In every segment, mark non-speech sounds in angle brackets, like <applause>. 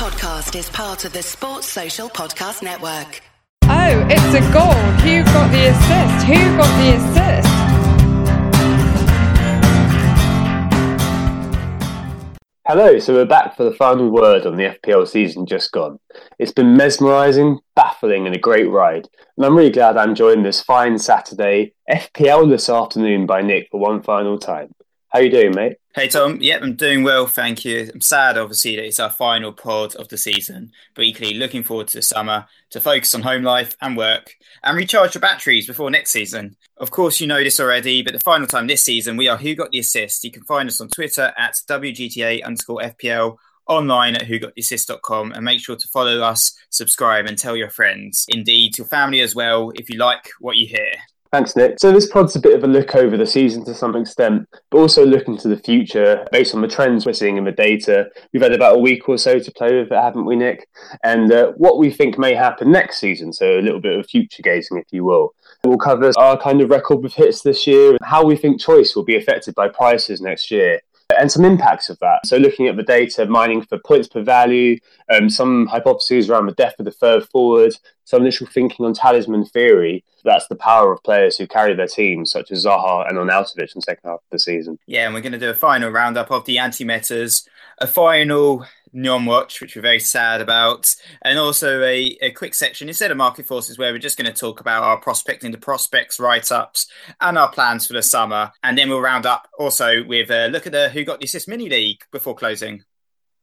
podcast is part of the Sports Social Podcast Network. Oh, it's a goal. Who got the assist? Who got the assist? Hello, so we're back for the final word on the FPL season just gone. It's been mesmerising, baffling, and a great ride. And I'm really glad I'm joined this fine Saturday FPL this afternoon by Nick for one final time. How you doing, mate? Hey Tom, yep, I'm doing well, thank you. I'm sad, obviously, that it's our final pod of the season, but equally looking forward to the summer to focus on home life and work and recharge the batteries before next season. Of course, you know this already, but the final time this season, we are Who Got the Assist. You can find us on Twitter at WGTA underscore FPL, online at whogottheassist.com, and make sure to follow us, subscribe, and tell your friends. Indeed, your family as well, if you like what you hear. Thanks, Nick. So this pod's a bit of a look over the season to some extent, but also looking to the future based on the trends we're seeing in the data. We've had about a week or so to play with it, haven't we, Nick? And uh, what we think may happen next season. So a little bit of future gazing, if you will. We'll cover our kind of record with hits this year, how we think choice will be affected by prices next year, and some impacts of that. So, looking at the data, mining for points per value, um, some hypotheses around the depth of the third forward, some initial thinking on talisman theory. That's the power of players who carry their teams, such as Zaha and Arnautovic in the second half of the season. Yeah, and we're going to do a final roundup of the anti metas, a final Nyom watch, which we're very sad about, and also a, a quick section instead of market forces where we're just going to talk about our prospecting the prospects, write ups, and our plans for the summer. And then we'll round up also with a look at the Who Got the Assist mini league before closing.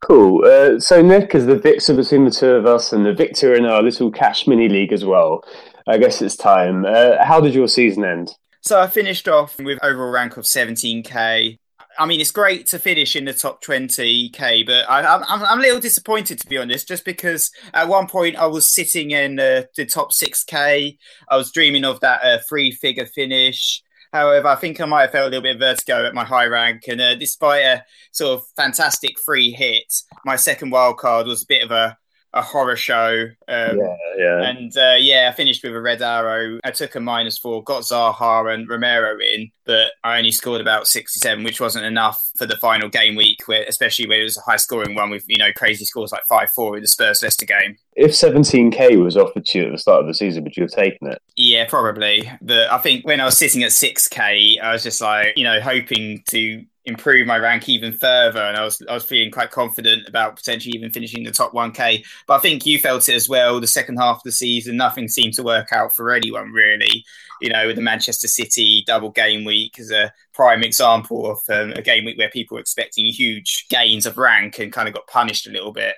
Cool. Uh, so, Nick, as the victor between the two of us and the victor in our little cash mini league as well, I guess it's time. Uh, how did your season end? So, I finished off with overall rank of 17k. I mean, it's great to finish in the top 20k, but I, am I'm, I'm a little disappointed to be honest, just because at one point I was sitting in uh, the top 6k. I was dreaming of that uh, three figure finish. However, I think I might have felt a little bit of vertigo at my high rank, and uh, despite a sort of fantastic free hit, my second wild card was a bit of a a horror show. Um, yeah, yeah. And uh, yeah, I finished with a red arrow. I took a minus four, got Zaha and Romero in, but I only scored about 67, which wasn't enough for the final game week, where especially where it was a high scoring one with, you know, crazy scores like 5 4 in the Spurs Leicester game. If 17k was offered to you at the start of the season, would you have taken it? Yeah, probably. But I think when I was sitting at 6k, I was just like, you know, hoping to improve my rank even further, and I was I was feeling quite confident about potentially even finishing the top 1k. But I think you felt it as well. The second half of the season, nothing seemed to work out for anyone really. You know, with the Manchester City double game week as a prime example of um, a game week where people were expecting huge gains of rank and kind of got punished a little bit.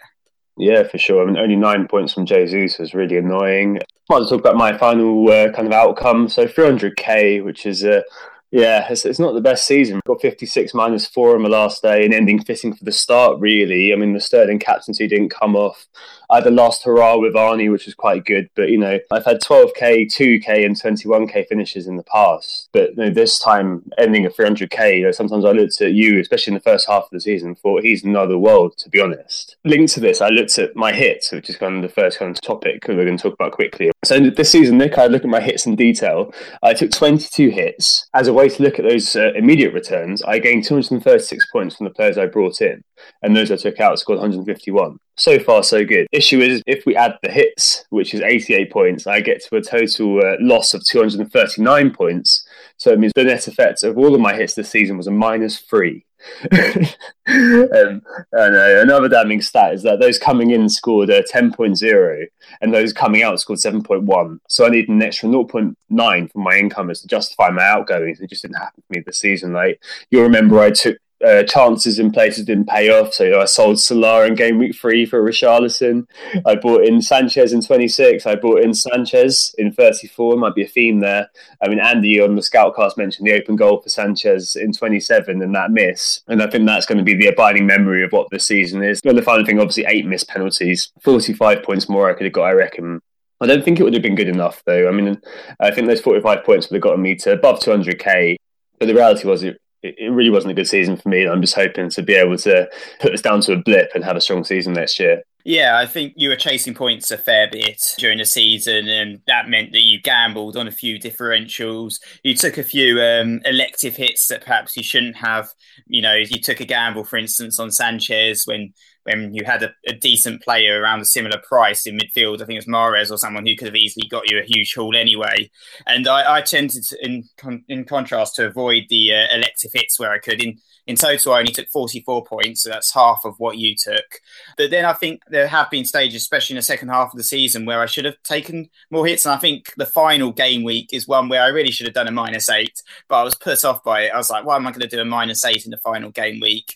Yeah, for sure. I mean, only nine points from Jesus was really annoying. I might talk about my final uh, kind of outcome. So 300k, which is a uh, yeah, it's, it's not the best season. We've Got 56 minus four on the last day and ending fitting for the start, really. I mean, the Sterling captaincy didn't come off. I had the last hurrah with Arnie, which was quite good. But, you know, I've had 12K, 2K, and 21K finishes in the past. But, you know, this time ending at 300K, you know, sometimes I looked at you, especially in the first half of the season, thought he's another world, to be honest. Linked to this, I looked at my hits, which is kind of the first kind of topic we're going to talk about quickly. So this season, Nick, I look at my hits in detail. I took 22 hits. As a way to look at those uh, immediate returns, I gained 236 points from the players I brought in. And those I took out scored 151 so far so good. Issue is if we add the hits, which is 88 points, I get to a total uh, loss of 239 points. So it means the net effect of all of my hits this season was a minus three. <laughs> um, another damning stat is that those coming in scored a 10.0 and those coming out scored 7.1. So I need an extra 0.9 from my incomers to justify my outgoings. It just didn't happen for me this season. Like you'll remember, I took uh, chances in places didn't pay off. So you know, I sold Salah in game week three for Richarlison. I bought in Sanchez in 26. I bought in Sanchez in 34. Might be a theme there. I mean, Andy on the Scoutcast mentioned the open goal for Sanchez in 27 and that miss. And I think that's going to be the abiding memory of what the season is. And the final thing, obviously, eight missed penalties, 45 points more I could have got, I reckon. I don't think it would have been good enough, though. I mean, I think those 45 points would have gotten me to above 200k. But the reality was, it it really wasn't a good season for me. I'm just hoping to be able to put this down to a blip and have a strong season next year. Yeah, I think you were chasing points a fair bit during the season, and that meant that you gambled on a few differentials. You took a few um, elective hits that perhaps you shouldn't have. You know, you took a gamble, for instance, on Sanchez when when you had a, a, decent player around a similar price in midfield. I think it was Mahrez or someone who could have easily got you a huge haul anyway. And I, I tended, to, in in contrast, to avoid the uh, elective hits where I could. In in total, I only took 44 points, so that's half of what you took. But then I think there have been stages, especially in the second half of the season, where I should have taken more hits. And I think the final game week is one where I really should have done a minus eight, but I was put off by it. I was like, why am I going to do a minus eight in the final game week?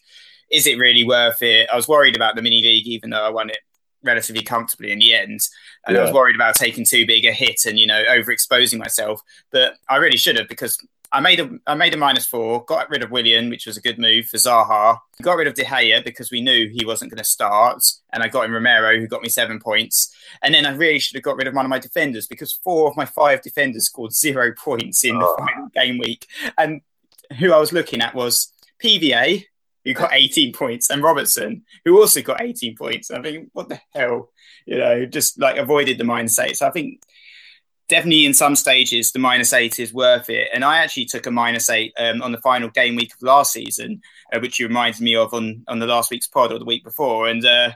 Is it really worth it? I was worried about the mini league, even though I won it relatively comfortably in the end. And yeah. I was worried about taking too big a hit and, you know, overexposing myself. But I really should have because I made a I made a minus four, got rid of Willian, which was a good move for Zaha. Got rid of De Gea because we knew he wasn't going to start, and I got in Romero, who got me seven points. And then I really should have got rid of one of my defenders because four of my five defenders scored zero points in oh. the ah. final game week. And who I was looking at was PVA, who got 18 points, and Robertson, who also got 18 points. I think, what the hell? You know, just like avoided the mindset. So I think definitely in some stages the minus eight is worth it. And I actually took a minus eight um, on the final game week of last season, uh, which you reminded me of on on the last week's pod or the week before. And uh,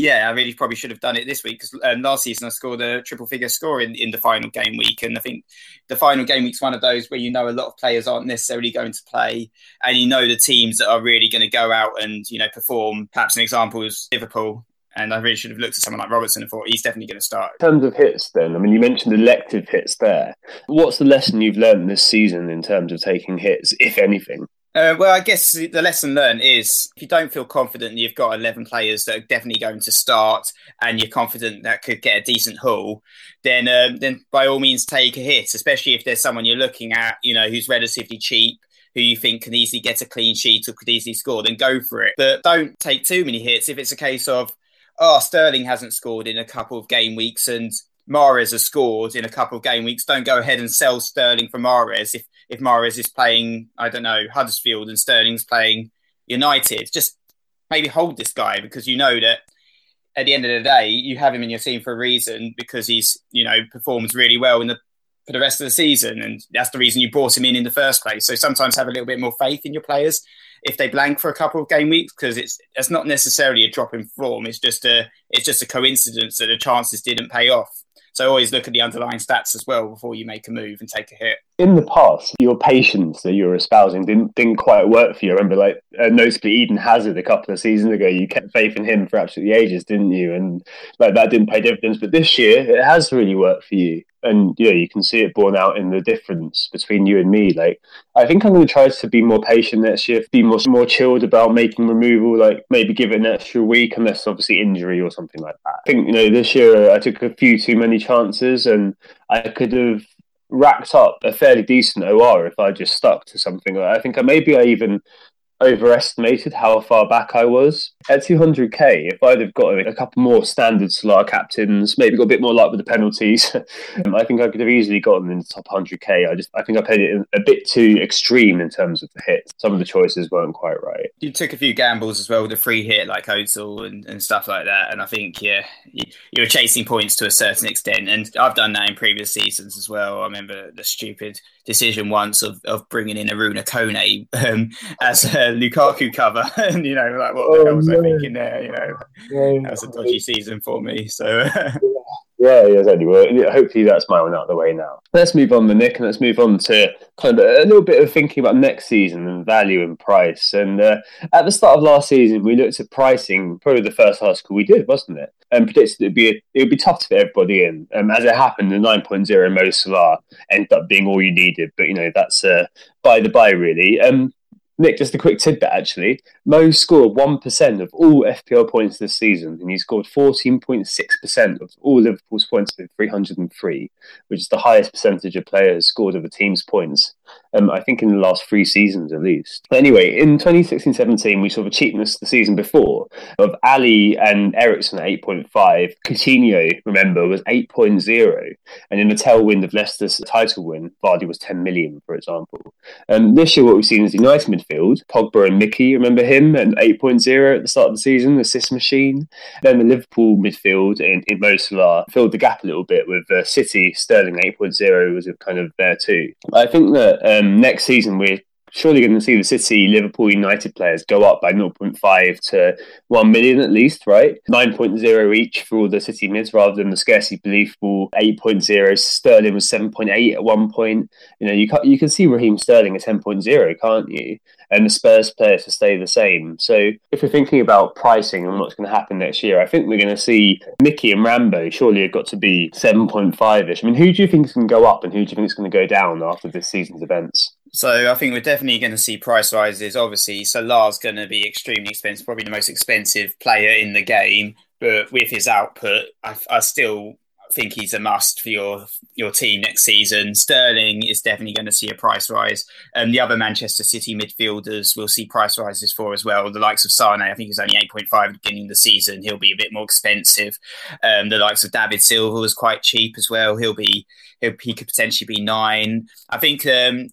yeah, I really probably should have done it this week because um, last season I scored a triple figure score in, in the final game week. And I think the final game week's one of those where you know a lot of players aren't necessarily going to play and you know the teams that are really going to go out and, you know, perform. Perhaps an example is Liverpool and I really should have looked at someone like Robertson and thought he's definitely going to start. In terms of hits, then, I mean, you mentioned elective hits there. What's the lesson you've learned this season in terms of taking hits, if anything? Uh, well, I guess the lesson learned is if you don't feel confident you've got 11 players that are definitely going to start and you're confident that could get a decent haul, then um, then by all means take a hit, especially if there's someone you're looking at, you know, who's relatively cheap who you think can easily get a clean sheet or could easily score, then go for it. But don't take too many hits if it's a case of oh, Sterling hasn't scored in a couple of game weeks and Mahrez has scored in a couple of game weeks. Don't go ahead and sell Sterling for Mahrez if if Mahrez is playing, I don't know, Huddersfield and Sterling's playing United. Just maybe hold this guy because you know that at the end of the day, you have him in your team for a reason because he's, you know, performs really well in the for the rest of the season, and that's the reason you brought him in in the first place. So sometimes have a little bit more faith in your players if they blank for a couple of game weeks because it's it's not necessarily a drop in form. It's just a it's just a coincidence that the chances didn't pay off. So always look at the underlying stats as well before you make a move and take a hit. In the past, your patience that you were espousing didn't didn't quite work for you. I remember, like uh, notably Eden Hazard a couple of seasons ago, you kept faith in him for absolutely ages, didn't you? And like that didn't pay dividends. But this year, it has really worked for you and yeah, you can see it borne out in the difference between you and me. Like, I think I'm going to try to be more patient next year, be more more chilled about making removal. Like, maybe give it an extra week, unless obviously injury or something like that. I think you know this year I took a few too many chances, and I could have racked up a fairly decent OR if I just stuck to something. I think maybe I even overestimated how far back I was. At 200k, if I'd have got a couple more standard Salah captains, maybe got a bit more luck with the penalties, <laughs> I think I could have easily gotten in the top 100k. I just I think I played it a bit too extreme in terms of the hits. Some of the choices weren't quite right. You took a few gambles as well with the free hit like Ozil and, and stuff like that, and I think yeah, you, you were chasing points to a certain extent, and I've done that in previous seasons as well. I remember the stupid decision once of, of bringing in Arouna Kone <laughs> um, as a Lukaku cover, <laughs> and you know, like what the oh, hell was no. I thinking there? You know, yeah, that was a dodgy season for me. So. <laughs> Yeah, yeah, exactly. Well, hopefully that's my one out of the way now. Let's move on, the Nick, and let's move on to kind of a little bit of thinking about next season and value and price. And uh, at the start of last season, we looked at pricing. Probably the first article we did, wasn't it? And predicted it'd be a, it would be tough to fit everybody in. Um, as it happened, the 9.0 Mo Salah ended up being all you needed. But you know that's uh, by the by, really. Um, Nick, just a quick tidbit actually. Mo scored 1% of all FPL points this season, and he scored 14.6% of all Liverpool's points with 303, which is the highest percentage of players scored of a team's points um, I think in the last three seasons at least. But anyway, in 2016 17, we saw the cheapness the season before of Alli and Eriksen at 8.5. Coutinho, remember, was 8.0. And in the tailwind of Leicester's title win, Vardy was 10 million, for example. Um, this year, what we've seen is the United midfield, Pogba and Mickey, remember him, and 8.0 at the start of the season, the assist machine. Then the Liverpool midfield in, in Mo Salah filled the gap a little bit with uh, City, Sterling 8.0 was kind of there too. I think that um, next season we're surely going to see the City, Liverpool, United players go up by 0.5 to 1 million at least, right? 9.0 each for all the City mids rather than the scarcely believable 8.0. Sterling was 7.8 at one point. You know, you you can see Raheem Sterling at 10.0, can't you? And the Spurs players to stay the same. So if we're thinking about pricing and what's going to happen next year, I think we're going to see Mickey and Rambo surely have got to be 7.5 ish. I mean, who do you think is going to go up and who do you think is going to go down after this season's events? So I think we're definitely going to see price rises. Obviously, Salah's going to be extremely expensive, probably the most expensive player in the game. But with his output, I, I still think he's a must for your your team next season. Sterling is definitely going to see a price rise. and um, the other Manchester City midfielders will see price rises for as well. The likes of Sane, I think he's only 8.5 at the beginning of the season. He'll be a bit more expensive. Um, the likes of David Silva was quite cheap as well. He'll be he'll, he could potentially be nine. I think um,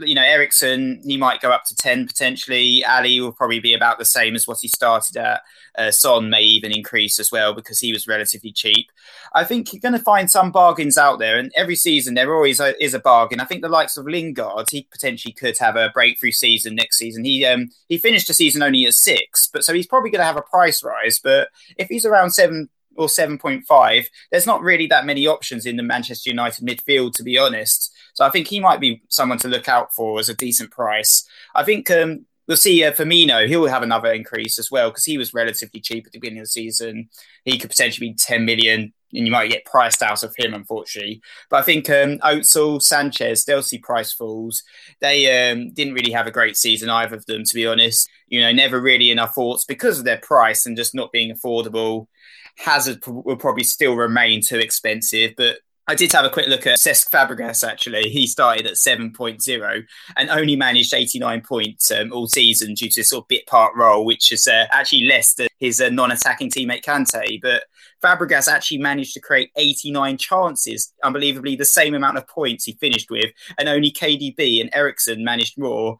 you know, Eriksen, he might go up to 10 potentially. Alli will probably be about the same as what he started at. Uh, Son may even increase as well because he was relatively cheap. I think you're going to find some bargains out there, and every season there always is a bargain. I think the likes of Lingard, he potentially could have a breakthrough season next season. He um, he finished the season only at six, but so he's probably going to have a price rise. But if he's around seven or 7.5, there's not really that many options in the Manchester United midfield, to be honest. So I think he might be someone to look out for as a decent price. I think um, we'll see uh, Firmino. He'll have another increase as well because he was relatively cheap at the beginning of the season. He could potentially be 10 million and you might get priced out of him, unfortunately. But I think um, Özil, Sanchez, they'll see price falls. They um, didn't really have a great season, either of them, to be honest. You know, never really in our thoughts because of their price and just not being affordable. Hazard will probably still remain too expensive, but I did have a quick look at Cesc Fabregas. Actually, he started at 7.0 and only managed 89 points um, all season due to sort of bit part role, which is uh, actually less than his uh, non-attacking teammate Kante. But Fabregas actually managed to create 89 chances, unbelievably the same amount of points he finished with, and only KDB and Eriksen managed more.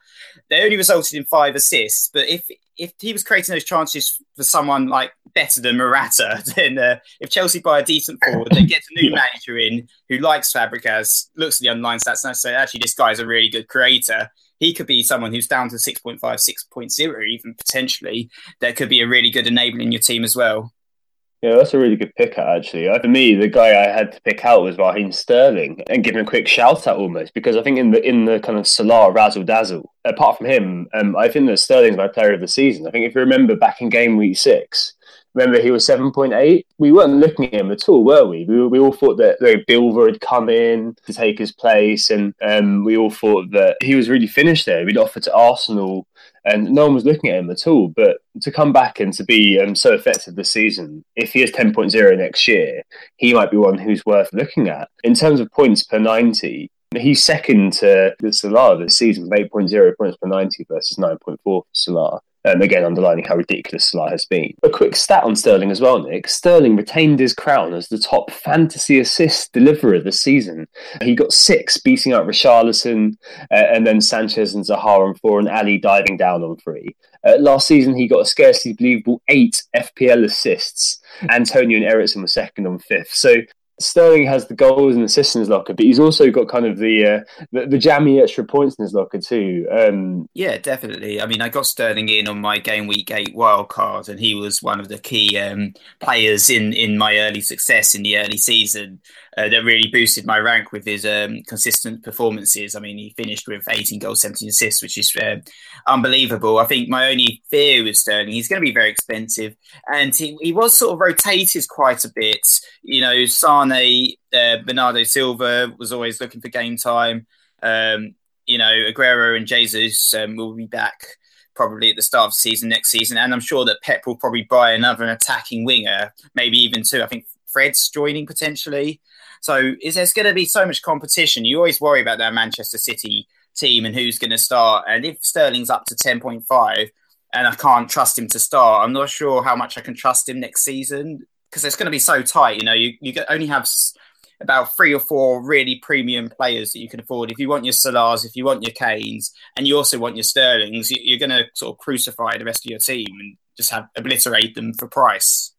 They only resulted in five assists, but if if he was creating those chances for someone like better than Morata, <laughs> then uh, if Chelsea buy a decent forward, they get a new manager in who likes Fabregas, looks at the online stats, and say, actually, this guy's a really good creator. He could be someone who's down to 6.5, 6.0, even potentially. That could be a really good enabling your team as well. Yeah, that's a really good pick out, actually. Uh, for me, the guy I had to pick out was Raheem Sterling and give him a quick shout out almost because I think in the in the kind of Salah razzle dazzle, apart from him, um, I think that Sterling's my player of the season. I think if you remember back in game week six, remember he was 7.8. We weren't looking at him at all, were we? We, we all thought that know, Bilver had come in to take his place, and um, we all thought that he was really finished there. We'd offered to Arsenal and no one was looking at him at all. But to come back and to be um, so effective this season, if he is 10.0 next year, he might be one who's worth looking at. In terms of points per 90, he's second to Salah this season with 8.0 points per 90 versus 9.4 for Salah. Um, again, underlining how ridiculous Salah has been. A quick stat on Sterling as well, Nick. Sterling retained his crown as the top fantasy assist deliverer this season. He got six, beating out Richarlison, uh, and then Sanchez and Zaha on four, and Alli diving down on three. Uh, last season, he got a scarcely believable eight FPL assists. Antonio and Eriksen were second on fifth. So Sterling has the goals and assists in his locker, but he's also got kind of the uh, the, the, jammy extra points in his locker too. Um, yeah, definitely. I mean, I got Sterling in on my game week eight wild card, and he was one of the key um, players in in my early success in the early season uh, that really boosted my rank with his um, consistent performances. I mean, he finished with 18 goals, 17 assists, which is uh, unbelievable. I think my only fear with Sterling, he's going to be very expensive, and he, he was sort of rotated quite a bit. You know, Sane, uh, Bernardo Silva was always looking for game time. Um, you know, Aguero and Jesus um, will be back probably at the start of the season next season. And I'm sure that Pep will probably buy another attacking winger, maybe even two. I think Fred's joining potentially. So is there's going to be so much competition. You always worry about that Manchester City team and who's going to start. And if Sterling's up to 10.5 and I can't trust him to start, I'm not sure how much I can trust him next season because it's going to be so tight. You know, you, you only have about three or four really premium players that you can afford. If you want your Salahs, if you want your Kanes, and you also want your Sterlings, you're going to sort of crucify the rest of your team and just have obliterate them for price.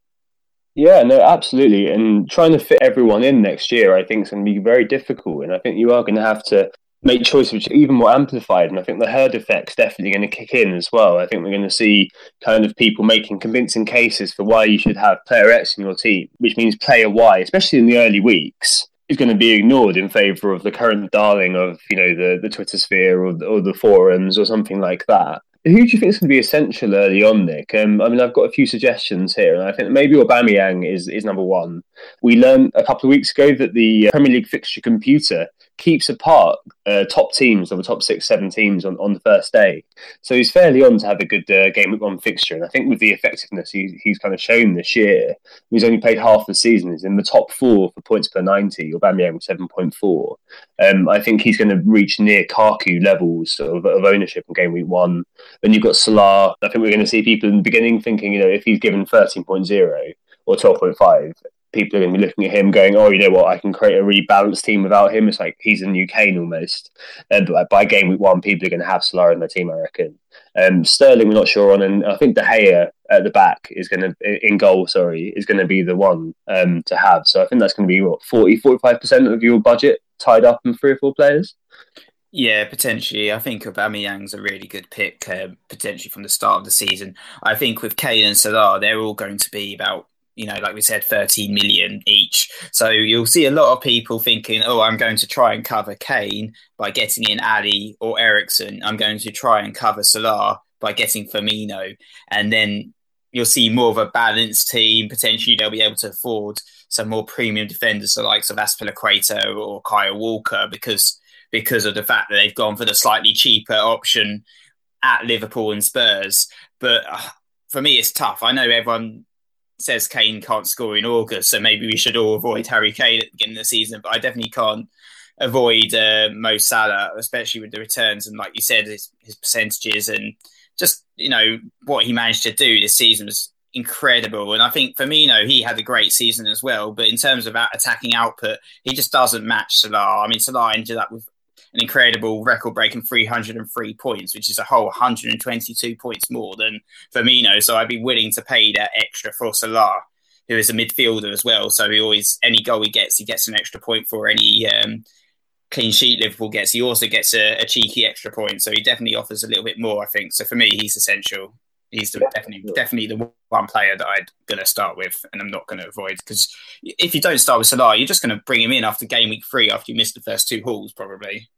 Yeah, no, absolutely. And trying to fit everyone in next year, I think, is going to be very difficult. And I think you are going to have to make choices which are even more amplified. And I think the herd effect's definitely going to kick in as well. I think we're going to see kind of people making convincing cases for why you should have player X in your team, which means player Y, especially in the early weeks. Is going to be ignored in favour of the current darling of you know the, the Twitter sphere or or the forums or something like that. Who do you think is going to be essential early on, Nick? Um, I mean, I've got a few suggestions here, and I think maybe Aubameyang is, is number one. We learned a couple of weeks ago that the Premier League fixture computer keeps apart uh, top teams or the top six, seven teams on, on the first day. So he's fairly on to have a good uh, game week one fixture. And I think with the effectiveness he, he's kind of shown this year, he's only played half the season. He's in the top four for points per 90, Aubameyang 7.4. Um, I think he's going to reach near Kaku levels of, of ownership in game week one. Then you've got Salah. I think we're going to see people in the beginning thinking, you know, if he's given 13.0 or 12.5, people are going to be looking at him going, oh, you know what, I can create a really balanced team without him. It's like he's a new Kane almost. And but by game week one, people are going to have Salah in their team, I reckon. Um, Sterling, we're not sure on, and I think De Gea at the back is going to, in goal, sorry, is going to be the one um, to have. So I think that's going to be what 40, 45% of your budget tied up in three or four players. Yeah, potentially. I think Aubameyang's a really good pick, uh, potentially from the start of the season. I think with Kane and Salah, they're all going to be about you know, like we said, 13 million each. So you'll see a lot of people thinking, oh, I'm going to try and cover Kane by getting in Alli or Eriksen. I'm going to try and cover Salah by getting Firmino. And then you'll see more of a balanced team. Potentially they'll be able to afford some more premium defenders, the likes of Azpilicueta or Kyle Walker, because because of the fact that they've gone for the slightly cheaper option at Liverpool and Spurs. But uh, for me, it's tough. I know everyone says Kane can't score in August, so maybe we should all avoid Harry Kane at the beginning of the season. But I definitely can't avoid uh, Mo Salah, especially with the returns and, like you said, his, his percentages and just you know what he managed to do this season was incredible. And I think Firmino, he had a great season as well. But in terms of attacking output, he just doesn't match Salah. I mean, Salah ended up with an incredible record breaking 303 points, which is a whole 122 points more than Firmino. So I'd be willing to pay that extra for Salah, who is a midfielder as well. So he always, any goal he gets, he gets an extra point for any um, clean sheet Liverpool gets. He also gets a, a, cheeky extra point. So he definitely offers a little bit more, I think. So for me, he's essential. He's the, definitely definitely the one player that I'm going to start with, and I'm not going to avoid because if you don't start with Salah, you're just going to bring him in after game week three after you missed the first two hauls, probably.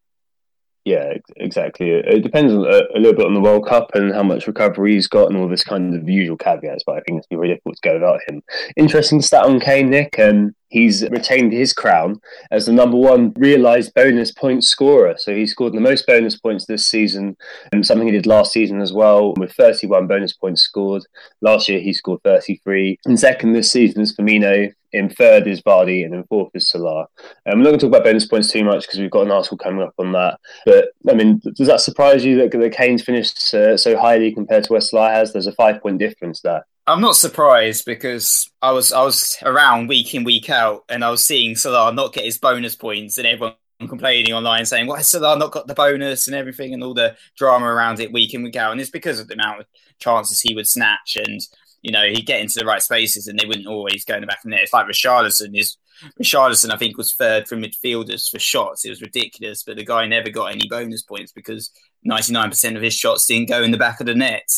Yeah, exactly. It depends a, a, little bit on the World Cup and how much recovery he's got and all this kind of usual caveats, but I think it's really difficult to go without him. Interesting stat on Kane, Nick. Um, he's retained his crown as the number one realised bonus point scorer. So he scored the most bonus points this season, and something he did last season as well, with 31 bonus points scored. Last year he scored 33. And second this season is Firmino. In third is Vardy, and in fourth is Salah. Um, I'm not going to talk about bonus points too much because we've got an article coming up on that. But I mean, does that surprise you that the Kane's finished uh, so highly compared to where Salah has? There's a five point difference there. I'm not surprised because I was I was around week in week out, and I was seeing Salah not get his bonus points, and everyone complaining online saying why Salah not got the bonus and everything, and all the drama around it week in week out, and it's because of the amount of chances he would snatch, and you know he'd get into the right spaces, and they wouldn't always go in the back of the net. It's like Richarlison is Richarlison, I think, was third from midfielders for shots. It was ridiculous, but the guy never got any bonus points because 99% of his shots didn't go in the back of the net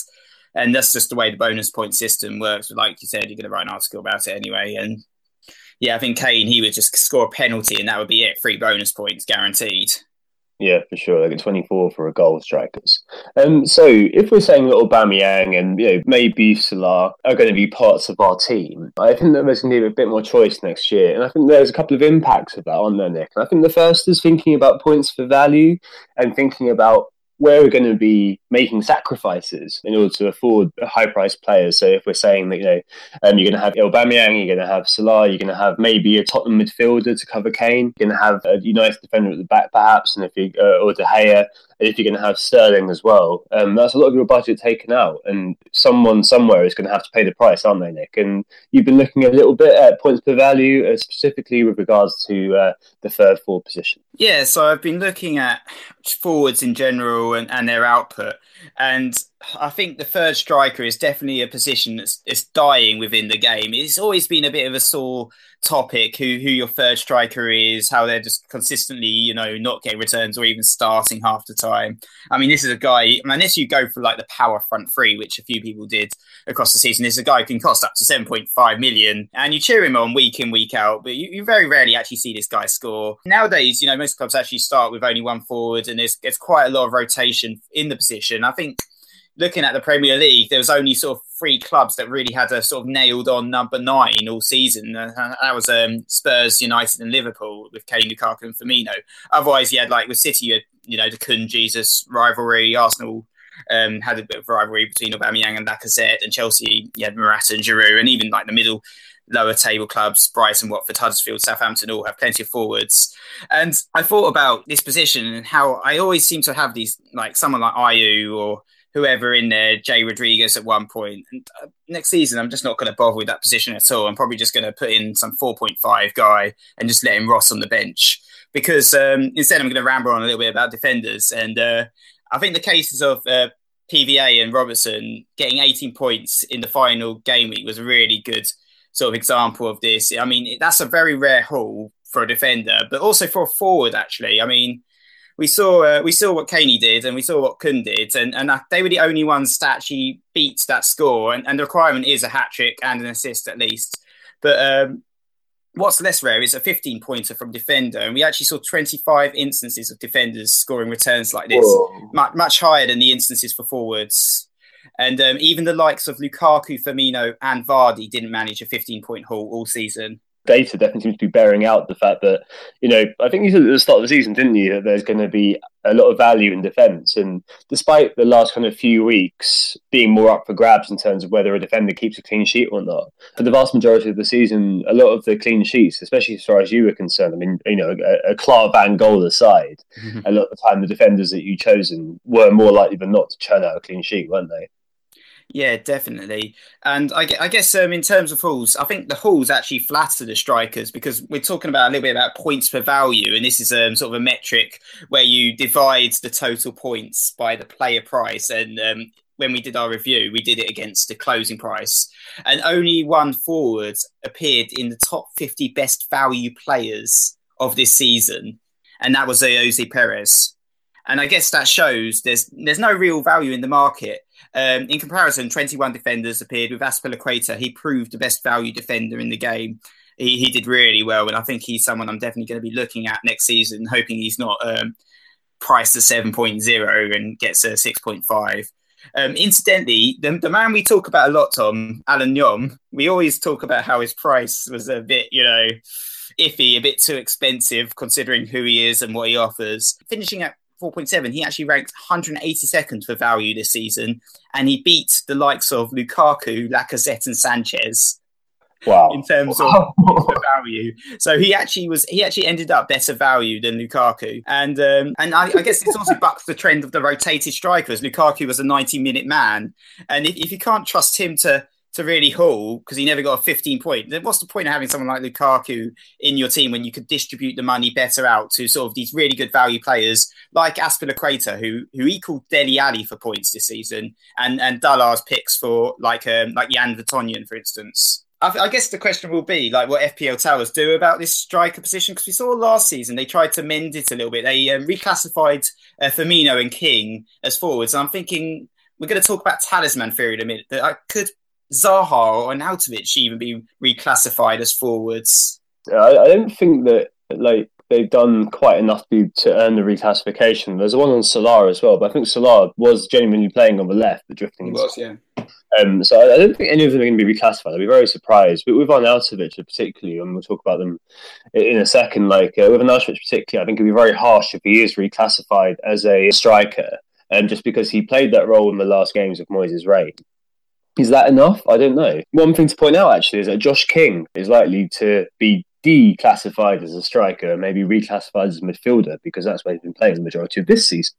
and that's just the way the bonus point system works. Like you said, you're going to write an article about it anyway. And yeah, I think Kane he would just score a penalty, and that would be it. Three bonus points guaranteed. Yeah, for sure. Like a 24 for a goal strikers. Um, so if we're saying that Aubameyang and you know maybe Salah are going to be parts of our team, I think that there's going to be a bit more choice next year. And I think there's a couple of impacts of that on there, Nick. And I think the first is thinking about points for value and thinking about where we're going to be making sacrifices in order to afford high priced players. So if we're saying that you know um, you're going to have Aubameyang, you're going to have Salah, you're going to have maybe a Tottenham midfielder to cover Kane, you're going to have a United defender at the back perhaps, and if you uh, or De Gea, if you're going to have Sterling as well, um, that's a lot of your budget taken out, and someone somewhere is going to have to pay the price, aren't they, Nick? And you've been looking a little bit at points per value, uh, specifically with regards to uh, the third forward position. Yeah, so I've been looking at forwards in general and, and their output, and I think the third striker is definitely a position that's, dying within the game. It's always been a bit of a sore topic who who your third striker is, how they're just consistently, you know, not getting returns or even starting half the time. I mean, this is a guy, unless you go for like the power front three, which a few people did across the season, this is a guy who can cost up to 7.5 million and you cheer him on week in, week out, but you, you very rarely actually see this guy score. Nowadays, you know, most clubs actually start with only one forward and there's, there's quite a lot of rotation in the position. I think looking at the Premier League, there was only sort of three clubs that really had a sort of nailed on number nine all season. Uh, that was um, Spurs, United, and Liverpool with Kane, Lukaku, and Firmino. Otherwise, you had like with City, you had you know the Kun Jesus rivalry. Arsenal um, had a bit of rivalry between Aubameyang and Lacazette, and Chelsea, you had Morata and Giroud, and even like the middle lower table clubs, Brighton, Watford, Huddersfield, Southampton, all have plenty of forwards. And I thought about this position and how I always seem to have these, like someone like Ayew or whoever in there, Jay Rodriguez at one point. And uh, next season, I'm just not going to bother with that position at all. I'm probably just going to put in some 4.5 guy and just let him Ross on the bench because um, instead I'm going to ramble on a little bit about defenders. And uh, I think the cases of uh, PVA and Robertson getting 18 points in the final game week was a really good sort of example of this. I mean, that's a very rare haul for a defender, but also for a forward, actually. I mean, we saw uh, we saw what Caney did and we saw what Kun did, and and they were the only ones that actually beat that score. And, and the requirement is a hat trick and an assist at least. But um, what's less rare is a 15 pointer from defender, and we actually saw 25 instances of defenders scoring returns like this, much, much higher than the instances for forwards. And um, even the likes of Lukaku, Firmino, and Vardy didn't manage a 15 point haul all season data definitely seems to be bearing out the fact that, you know, I think you said at the start of the season, didn't you, that there's going to be a lot of value in defence. And despite the last kind of few weeks being more up for grabs in terms of whether a defender keeps a clean sheet or not, for the vast majority of the season, a lot of the clean sheets, especially as far as you were concerned, I mean, you know, a, a Klaar van goal aside, mm-hmm. <laughs> a lot of the time the defenders that you chosen were more likely than not to churn out a clean sheet, weren't they? Yeah, definitely. And I, I guess um, in terms of Hauls, I think the hauls actually flatter the strikers because we're talking about a little bit about points per value, and this is um, sort of a metric where you divide the total points by the player price. And um, when we did our review, we did it against the closing price, and only one forward appeared in the top 50 best value players of this season, and that was Ayoze Perez. And I guess that shows there's there's no real value in the market. Um, in comparison, 21 defenders appeared with Azpilicueta. He proved the best value defender in the game. He, he did really well, and I think he's someone I'm definitely going to be looking at next season, hoping he's not um, priced at 7.0 and gets a 6.5. Um, incidentally, the, the, man we talk about a lot, Tom, Alan Nyom, we always talk about how his price was a bit, you know, iffy, a bit too expensive considering who he is and what he offers. Finishing at 4.7, he actually ranked 182nd for value this season, and he beat the likes of Lukaku, Lacazette, and Sanchez. Wow. In terms wow. of <laughs> value, so he actually was he actually ended up better value than Lukaku, and um, and I, I guess this also <laughs> bucks the trend of the rotated strikers. Lukaku was a ninety minute man, and if, if you can't trust him to to really haul because he never got a 15 point. What's the point of having someone like Lukaku in your team when you could distribute the money better out to sort of these really good value players like Azpilicueta, who who equaled Dele Alli for points this season, and and Dallar's picks for like um, like Jan Vertonghen, for instance. I, I, guess the question will be like what FPL towers do about this striker position because we saw last season they tried to mend it a little bit. They um, reclassified uh, Firmino and King as forwards. And I'm thinking we're going to talk about talisman theory in a minute. That I could Zaha or Arnautovic even be reclassified as forwards? I, I don't think that like they've done quite enough to, to earn the reclassification. There's one on Salah as well, but I think Salah was genuinely playing on the left, the drifting. He was, yeah. Um, so I, I, don't think any of them are going to be reclassified. I'd be very surprised. But with Arnautovic particularly, and we'll talk about them in a second, like uh, with Arnautovic particularly, I think it'd be very harsh if he is reclassified as a striker, um, just because he played that role in the last games of Moyes' reign. Is that enough? I don't know. One thing to point out actually is that Josh King is likely to be declassified as a striker and maybe reclassified as a midfielder because that's where he's been playing the majority of this season.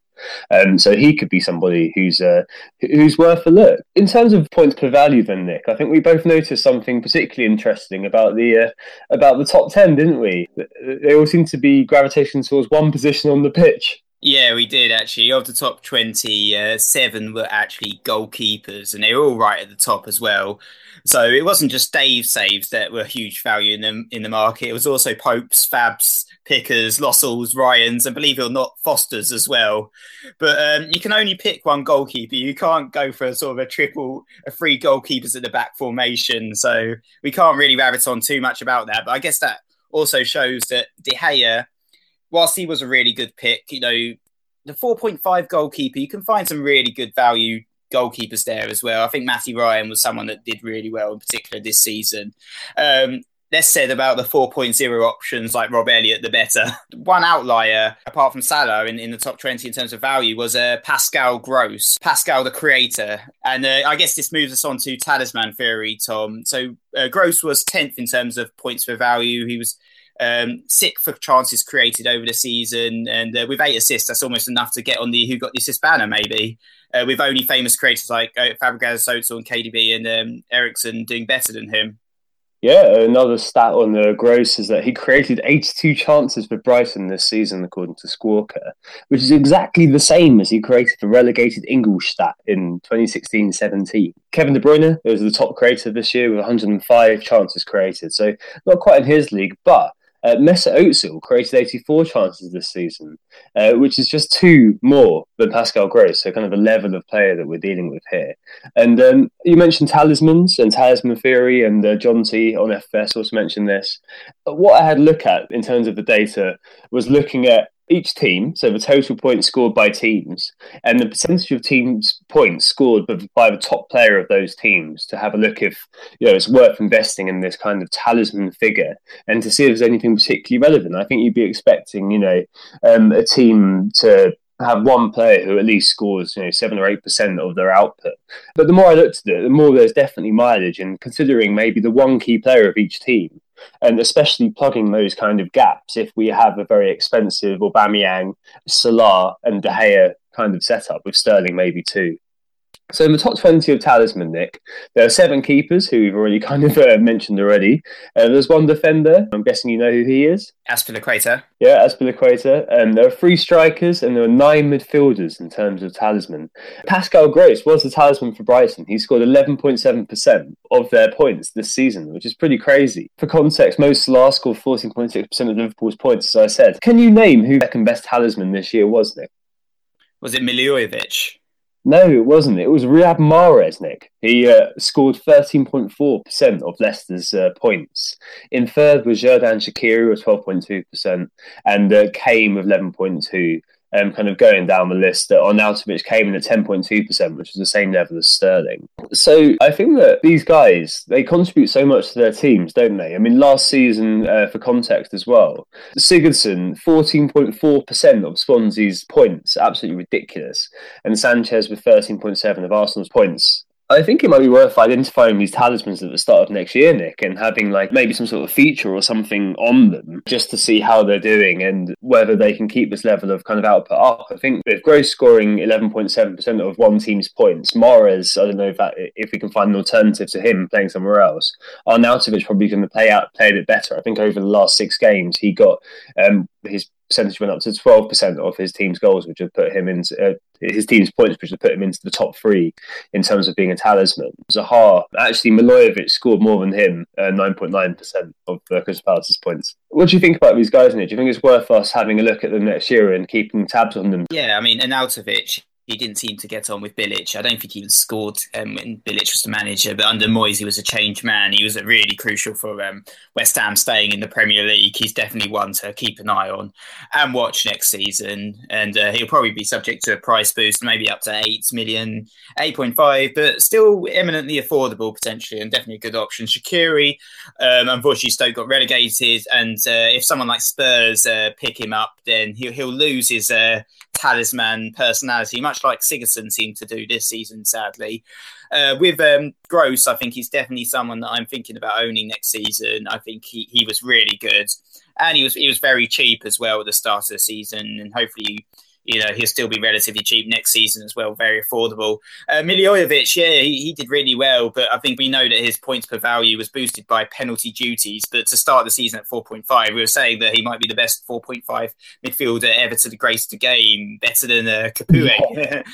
Um, so he could be somebody who's uh, who's worth a look. In terms of points per value, then Nick, I think we both noticed something particularly interesting about the uh, about the top ten, didn't we? They all seem to be gravitating towards one position on the pitch. Yeah, we did actually. Of the top 20, uh, seven were actually goalkeepers, and they were all right at the top as well. So it wasn't just Dave saves that were huge value in the, in the market. It was also Popes, Fabs, Pickers, Lossells, Ryans, and believe it or not, Fosters as well. But um, you can only pick one goalkeeper. You can't go for a sort of a triple, a three goalkeepers at the back formation. So we can't really rabbit on too much about that. But I guess that also shows that De Gea whilst he was a really good pick, you know, the 4.5 goalkeeper, you can find some really good value goalkeepers there as well. I think Matthew Ryan was someone that did really well, in particular this season. Um, less said about the 4.0 options like Rob Elliott, the better. <laughs> One outlier, apart from Salah in, in the top 20 in terms of value, was uh, Pascal Gross, Pascal the creator. And uh, I guess this moves us on to talisman theory, Tom. So uh, Gross was 10th in terms of points for value. He was um, sick for chances created over the season, and uh, with eight assists, that's almost enough to get on the who got the assist banner. Maybe uh, with only famous creators like uh, Fabregas, Soto, and KDB and um, Eriksen doing better than him. Yeah, another stat on the Gross is that he created 82 chances for Brighton this season, according to Squawka, which is exactly the same as he created for relegated Ingolstadt in 2016-17. Kevin De Bruyne was the top creator this year with 105 chances created, so not quite in his league, but uh, Mesut Ozil created 84 chances this season, uh, which is just two more than Pascal Gross, so kind of the level of player that we're dealing with here. And um, you mentioned talismans and talisman theory, and uh, John T on FS also mentioned this. What I had look at in terms of the data was looking at each team, so the total points scored by teams, and the percentage of teams' points scored by the top player of those teams to have a look if you know it's worth investing in this kind of talisman figure and to see if there's anything particularly relevant. I think you'd be expecting, you know, um, a team to have one player who at least scores, you know, seven or eight percent of their output. But the more I looked at it, the more there's definitely mileage in considering maybe the one key player of each team and especially plugging those kind of gaps if we have a very expensive Aubameyang, Salah, and De Gea kind of setup with Sterling maybe too. So in the top 20 of Talisman, Nick, there are seven keepers who we've already <laughs> kind of uh, mentioned already. Uh, there's one defender. I'm guessing you know who he is. Azpilicueta. Yeah, Azpilicueta. Um, there are three strikers and there are nine midfielders in terms of Talisman. Pascal Gross was the Talisman for Brighton. He scored 11.7% of their points this season, which is pretty crazy. For context, Mo Salah scored 14.6% of Liverpool's points, as I said. Can you name who second best Talisman this year was, Nick? Was it Milivojevic? No, it wasn't. It was Riyad Mahrez, Nick. He uh, scored 13.4% of Leicester's uh, points. In third was Xherdan Shaqiri with 12.2%, and uh, Kane with 11.2. um, kind of going down the list, that Arnautovic came in at 10.2%, which was the same level as Sterling. So I think that these guys, they contribute so much to their teams, don't they? I mean, last season, uh, for context as well, Sigurdsson, 14.4% of Swansea's points, absolutely ridiculous. And Sanchez with 13.7 of Arsenal's points, I think it might be worth identifying these talismans at the start of next year, Nick, and having like maybe some sort of feature or something on them just to see how they're doing and whether they can keep this level of kind of output up. I think with Gross scoring 11.7% of one team's points, Mahrez, I don't know if that, if we can find an alternative to him playing somewhere else. Arnautovic probably going to play out play a bit better. I think over the last six games he got um, his percentage went up to 12% of his team's goals, which would put him into uh, his team's points, which would put him into the top three in terms of being a talisman. Zaha, actually, Milivojevic scored more than him, uh, 9.9% of uh, Crystal Palace's points. What do you think about these guys, Nick? Do you think it's worth us having a look at them next year and keeping tabs on them? Yeah, I mean, Arnautovic, he didn't seem to get on with Bilic. I don't think he even scored um, when Bilic was the manager, but under Moyes, he was a changed man. He was really crucial for um, West Ham staying in the Premier League. He's definitely one to keep an eye on and watch next season. And uh, he'll probably be subject to a price boost, maybe up to 8 million, 8.5, but still eminently affordable potentially and definitely a good option. Shaqiri, um, unfortunately, Stoke got relegated. And uh, if someone like Spurs uh, pick him up, then he'll, he'll lose his uh, talisman personality, much like Sigurdsson seemed to do this season, sadly. Uh, with um, Gross, I think he's definitely someone that I'm thinking about owning next season. I think he, he was really good, and he was he was very cheap as well at the start of the season, and hopefully you know he'll still be relatively cheap next season as well, very affordable. Uh, yeah, he, he did really well, but I think we know that his points per value was boosted by penalty duties. But to start the season at 4.5, we were saying that he might be the best 4.5 midfielder ever to grace the game, better than uh, Capoue. <laughs>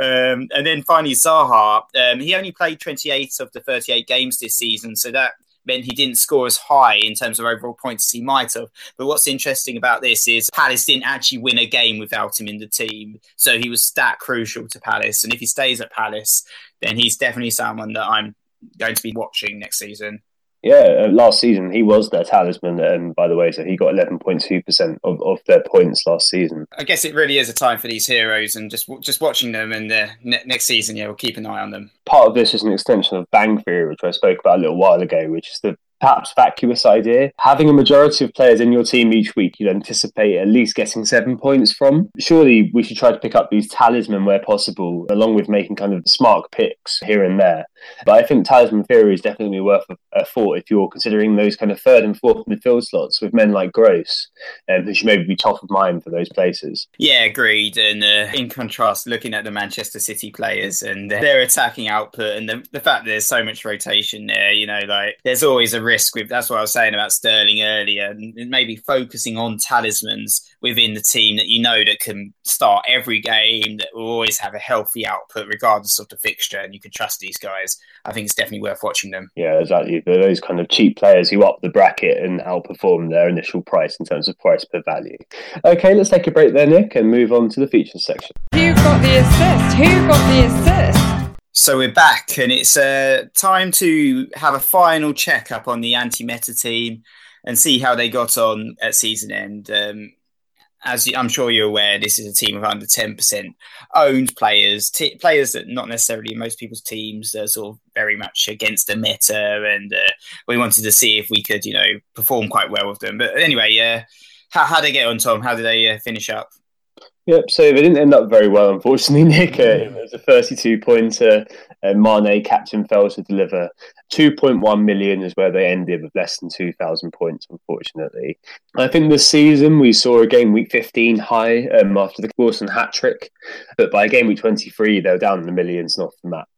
um, and then finally Zaha, um, he only played 28 of the 38 games this season, so that meant he didn't score as high in terms of overall points as he might have. But what's interesting about this is Palace didn't actually win a game without him in the team. So he was that crucial to Palace. And if he stays at Palace, then he's definitely someone that I'm going to be watching next season. Yeah, uh, last season he was their talisman, and by the way, so he got eleven point two percent of of their points last season. I guess it really is a time for these heroes, and just just watching them, and uh, ne- next season, yeah, we'll keep an eye on them. Part of this is an extension of Bang Theory, which I spoke about a little while ago, which is the perhaps vacuous idea. Having a majority of players in your team each week you'd anticipate at least getting seven points from. Surely we should try to pick up these talisman where possible, along with making kind of smart picks here and there. But I think talisman theory is definitely worth a, a thought if you're considering those kind of third and fourth midfield slots with men like Gross, um, who should maybe be top of mind for those places. Yeah, agreed. And uh, in contrast, looking at the Manchester City players and their attacking output and the, the fact there's so much rotation there, you know, like there's always a risk with that's what I was saying about Sterling earlier, and maybe focusing on talismans within the team that you know that can start every game, that will always have a healthy output regardless of the fixture, and you can trust these guys. I think it's definitely worth watching them. Yeah, exactly. They're those kind of cheap players who up the bracket and outperform their initial price in terms of price per value. Okay, let's take a break there, Nick, and move on to the features section. Who got the assist? Who got the assist? So we're back, and it's uh, time to have a final checkup on the anti-meta team and see how they got on at season end. Um, as I'm sure you're aware, this is a team of under 10% owned players, t- players that not necessarily most people's teams are sort of very much against the meta. And uh, we wanted to see if we could, you know, perform quite well with them. But anyway, uh, how, how did they get on, Tom? How did they uh, finish up? Yep, so they didn't end up very well, unfortunately, <laughs> Nick. Uh, it was a 32 pointer. Uh, Mane, captain, failed to deliver. 2.1 million is where they ended with less than 2,000 points, unfortunately. I think this season we saw a game week 15 high um, after the Wilson hat trick, but by game week 23, they were down in the millions and off the map.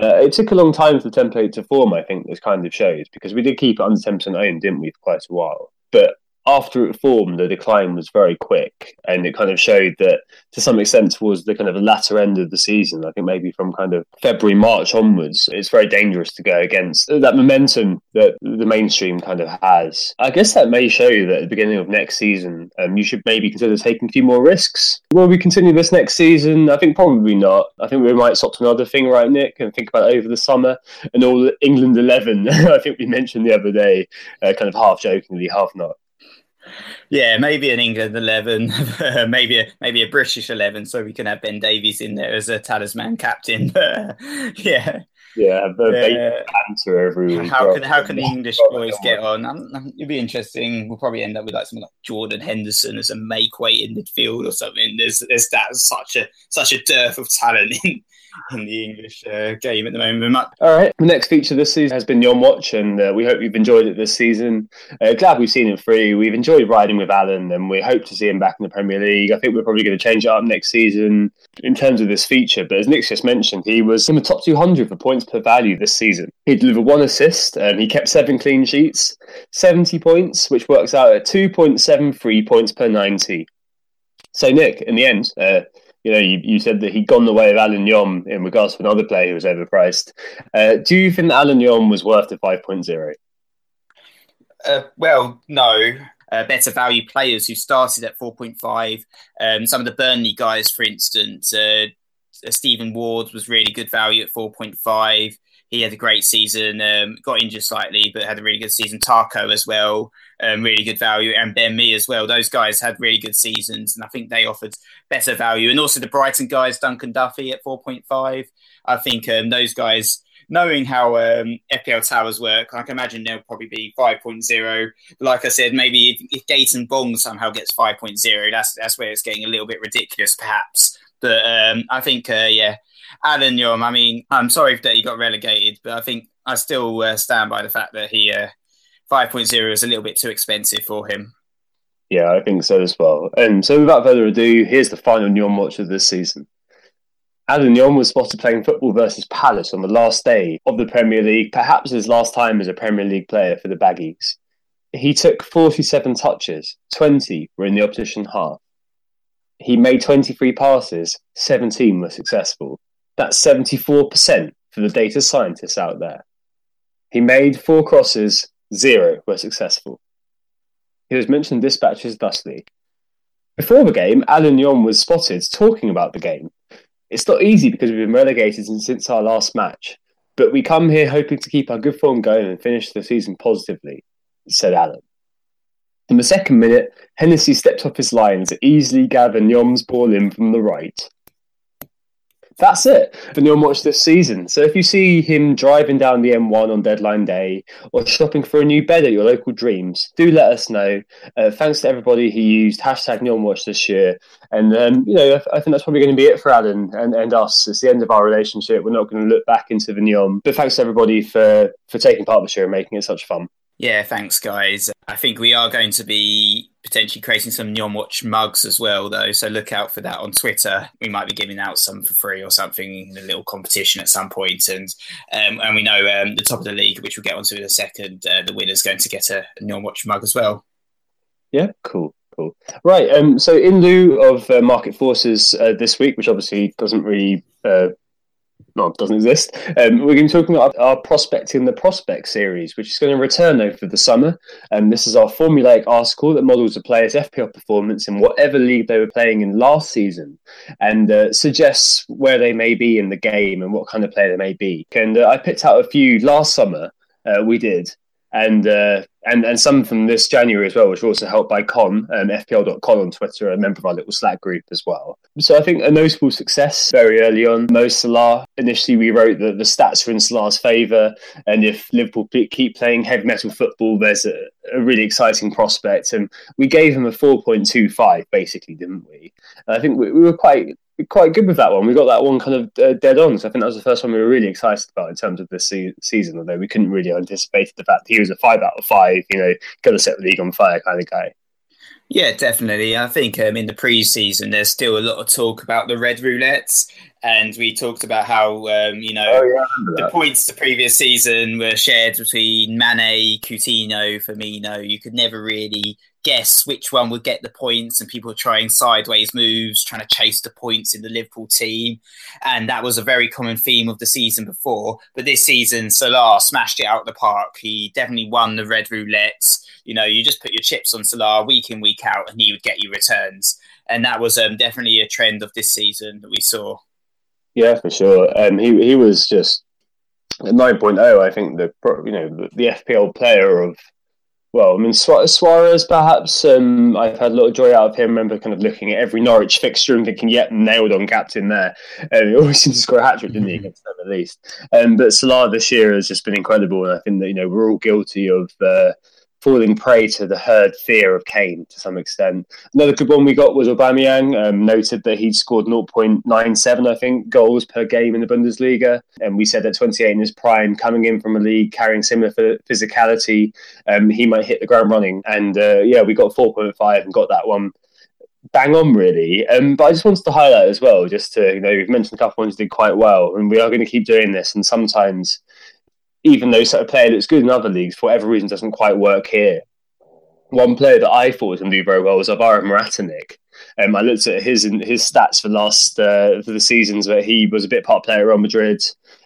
Uh, it took a long time for the template to form, I think, this kind of shows, because we did keep it under 10% owned, didn't we, for quite a while. But after it formed, the decline was very quick, and it kind of showed that to some extent towards the kind of latter end of the season. I think maybe from kind of February, March onwards, it's very dangerous to go against that momentum that the mainstream kind of has. I guess that may show you that at the beginning of next season, um, you should maybe consider taking a few more risks. Will we continue this next season? I think probably not. I think we might swap to another thing, right, Nick, and think about over the summer and all England eleven. <laughs> I think we mentioned the other day, uh, kind of half jokingly, half not. Yeah, maybe an England eleven, <laughs> maybe a maybe a British eleven, so we can have Ben Davies in there as a talisman captain. <laughs> yeah, yeah, the banter every week. How can how can the English boys get on? Um, it'd be interesting. We'll probably end up with like someone like Jordan Henderson as a make weight in midfield or something. There's there's that such a such a dearth of talent in in the English uh, game at the moment. All right. The next feature this season has been Nyom Watch, and uh, we hope you've enjoyed it this season. Uh, glad we've seen him free. We've enjoyed riding with Alan, and we hope to see him back in the Premier League. I think we're probably going to change it up next season in terms of this feature. But as Nick just mentioned, he was in the top 200 for points per value this season. He delivered one assist, and he kept seven clean sheets, 70 points, which works out at 2.73 points per 90. So, Nick, in the end, uh, you know, you, you said that he'd gone the way of Allan Nyom in regards to another player who was overpriced. Uh, do you think Allan Nyom was worth the 5.0? Uh, well, no. Uh, better value players who started at 4.5. Um, some of the Burnley guys, for instance, uh, Stephen Ward was really good value at 4.5 he had a great season. Um, got injured slightly, but had a really good season. Tarko as well, um, really good value, and Ben Mee as well. Those guys had really good seasons, and I think they offered better value. And also the Brighton guys, Dunk and Duffy at four point five. I think um, those guys. Knowing how um, FPL towers work, I can imagine they'll probably be 5.0. Like I said, maybe if, if Gaëtan Bong somehow gets 5.0, that's that's where it's getting a little bit ridiculous, perhaps. But um, I think, uh, yeah, Allan Nyom, I mean, I'm sorry that he got relegated, but I think I still uh, stand by the fact that he uh, 5.0 is a little bit too expensive for him. Yeah, I think so as well. And so, without further ado, here's the final Nyom watch of this season. Adam Nyom was spotted playing football versus Palace on the last day of the Premier League, perhaps his last time as a Premier League player for the Baggies. He took 47 touches, 20 were in the opposition half. He made 23 passes, 17 were successful. That's 74% for the data scientists out there. He made four crosses, zero were successful. He was mentioned dispatches thusly. Before the game, Allan Nyom was spotted talking about the game. It's not easy because we've been relegated since our last match, but we come here hoping to keep our good form going and finish the season positively, said Alan. In the second minute, Hennessy stepped off his lines to easily gather Nyom's ball in from the right that's it for Nyom Watch this season. So if you see him driving down the M1 on deadline day or shopping for a new bed at your local dreams, do let us know. Uh, thanks to everybody who used hashtag Nyom Watch this year. And, um, you know, I, I, think that's probably going to be it for Alan and, and us. It's the end of our relationship. We're not going to look back into the Nyom. But thanks to everybody for, for taking part this year and making it such fun. Yeah, thanks, guys. I think we are going to be potentially creating some Nyom Watch mugs as well, though. So look out for that on Twitter. We might be giving out some for free or something in a little competition at some point. And um, and we know um, the top of the league, which we'll get onto in a second, uh, the winner's going to get a, Nyom Watch mug as well. Yeah, cool. Cool. Right. Um, so, in lieu of uh, market forces uh, this week, which obviously doesn't really uh, no, it doesn't exist. Um, we're going to be talking about our Prospecting the Prospect series, which is going to return over the summer. And um, this is our formulaic article that models a player's FPL performance in whatever league they were playing in last season and uh, suggests where they may be in the game and what kind of player they may be. And uh, I picked out a few last summer. Uh, we did and uh, and and some from this January as well, which were also helped by Con, um, FPL.con on Twitter, a member of our little Slack group as well. So I think a notable success very early on. Mo Salah. Initially, we wrote that the stats were in Salah's favour, and if Liverpool keep playing heavy metal football, there's a, a really exciting prospect. And we gave him a 4.25, basically, didn't we? And I think we, we were quite quite good with that one. We got that one kind of uh, dead on. So I think that was the first one we were really excited about in terms of this se- season, although we couldn't really anticipate the fact that he was a five out of five, you know, going to set the league on fire kind of guy. Yeah, definitely. I think um, in the pre-season, there's still a lot of talk about the red roulettes, and we talked about how um, you know oh, yeah, the points the previous season were shared between Mane, Coutinho, Firmino. You could never really guess which one would get the points, and people were trying sideways moves, trying to chase the points in the Liverpool team, and that was a very common theme of the season before. But this season, Salah smashed it out of the park. He definitely won the red roulette. You know, you just put your chips on Salah week in week out, and he would get you returns, and that was um, definitely a trend of this season that we saw. Yeah, for sure. Um, he he was just at 9.0. I think the you know the, the FPL player of well, I mean, Suarez, perhaps. Um, I've had a lot of joy out of him. I remember kind of looking at every Norwich fixture and thinking, yep, nailed on captain there. Um, he always <laughs> seemed to score a hat trick, didn't he, <laughs> against them at least? Um, but Salah this year has just been incredible. And I think that, you know, we're all guilty of. Uh, falling prey to the herd fear of Kane to some extent. Another good one we got was Aubameyang. Um, noted that he'd scored 0.97, I think, goals per game in the Bundesliga, and we said that 28 in his prime, coming in from a league carrying similar physicality, um, he might hit the ground running. And uh, yeah, we got 4.5 and got that one bang on really. Um, but I just wanted to highlight as well, just to you know, we've mentioned a couple ones did quite well, and we are going to keep doing this. And sometimes even though of player looks good in other leagues, for whatever reason, doesn't quite work here. One player that I thought was going to do very well was Alvaro Moratinic. Um, I looked at his his stats for last uh, for the seasons where he was a bit part player at Real Madrid,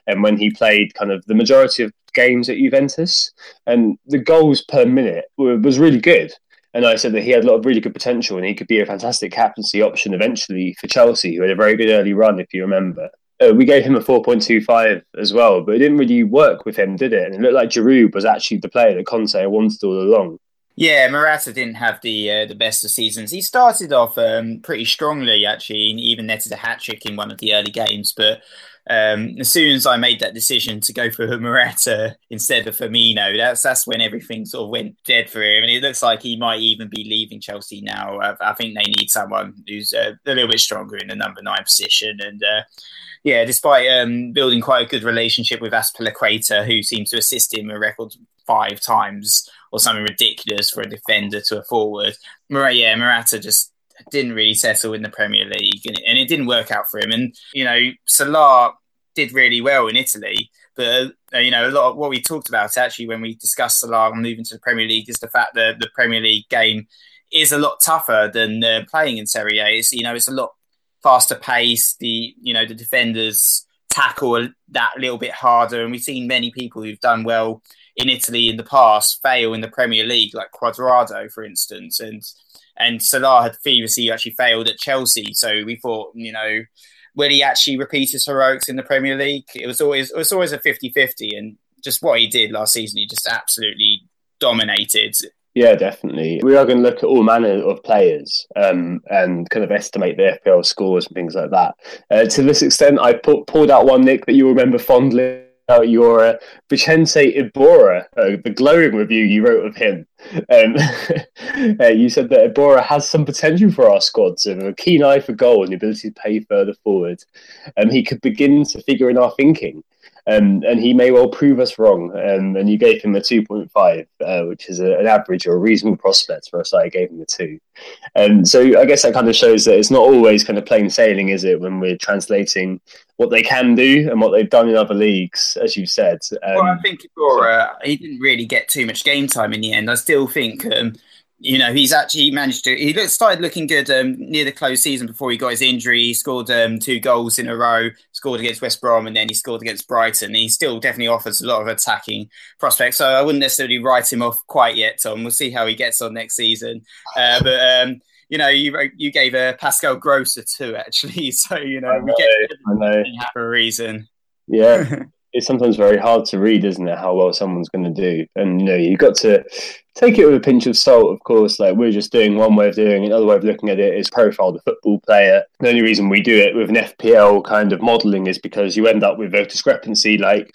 and when he played kind of the majority of games at Juventus, and the goals per minute were, was really good. And I said that he had a lot of really good potential, and he could be a fantastic captaincy option eventually for Chelsea, who had a very good early run, if you remember uh, we gave him a 4.25 as well, but it didn't really work with him, did it? And it looked like Giroud was actually the player that Conte wanted all along. Yeah, Morata didn't have the uh, the best of seasons. He started off um, pretty strongly, actually, and even netted a hat trick in one of the early games. But um, as soon as I made that decision to go for <laughs> Morata instead of Firmino, that's that's when everything sort of went dead for him. And it looks like he might even be leaving Chelsea now. I, I think they need someone who's uh, a little bit stronger in the number nine position. And uh, yeah, despite um, building quite a good relationship with Azpilicueta, who seems to assist him a record five times or something ridiculous for a defender to a forward, yeah, Morata just didn't really settle in the Premier League, and it, and it didn't work out for him. And you know, Salah did really well in Italy, but uh, you know, a lot of what we talked about actually when we discussed Salah moving to the Premier League is the fact that the Premier League game is a lot tougher than uh, playing in Serie A. It's, you know, it's a lot faster pace. The you know the defenders tackle that little bit harder, and we've seen many people who've done well in Italy in the past fail in the Premier League, like Cuadrado, for instance, and and Salah had previously actually failed at Chelsea. So we thought, you know, will he actually repeat his heroics in the Premier League? It was always it was always a 50-50 and just what he did last season, he just absolutely dominated. Yeah, definitely. We are going to look at all manner of players um, and kind of estimate the FPL scores and things like that. Uh, to this extent, I put, pulled out one, Nick, that you remember fondly about your uh, Vicente Iborra, uh, the glowing review you wrote of him. Um, <laughs> uh, you said that Iborra has some potential for our squad, so a keen eye for goal and the ability to pay further forward. Um, he could begin to figure in our thinking. Um, and he may well prove us wrong. Um, and you gave him a 2.5, uh, which is a, an average or a reasonable prospect for us. I gave him a 2. And um, so I guess that kind of shows that it's not always kind of plain sailing, is it, when we're translating what they can do and what they've done in other leagues, as you said. Um, well, I think Iborra, he didn't really get too much game time in the end. I still think um, you know, he's actually managed to. He started looking good um, near the close season before he got his injury. He scored um, two goals in a row, scored against West Brom, and then he scored against Brighton. He still definitely offers a lot of attacking prospects. So I wouldn't necessarily write him off quite yet, Tom. We'll see how he gets on next season. Uh, but um, you know, you you gave uh, Pascal Gross a two actually. <laughs> So you know, we get know. <laughs> for a reason. Yeah. <laughs> it's sometimes very hard to read, isn't it, how well someone's going to do? And you know, you've got to take it with a pinch of salt, of course. Like we're just doing one way of doing it. Another way of looking at it is profile the football player. The only reason we do it with an FPL kind of modelling is because you end up with a discrepancy like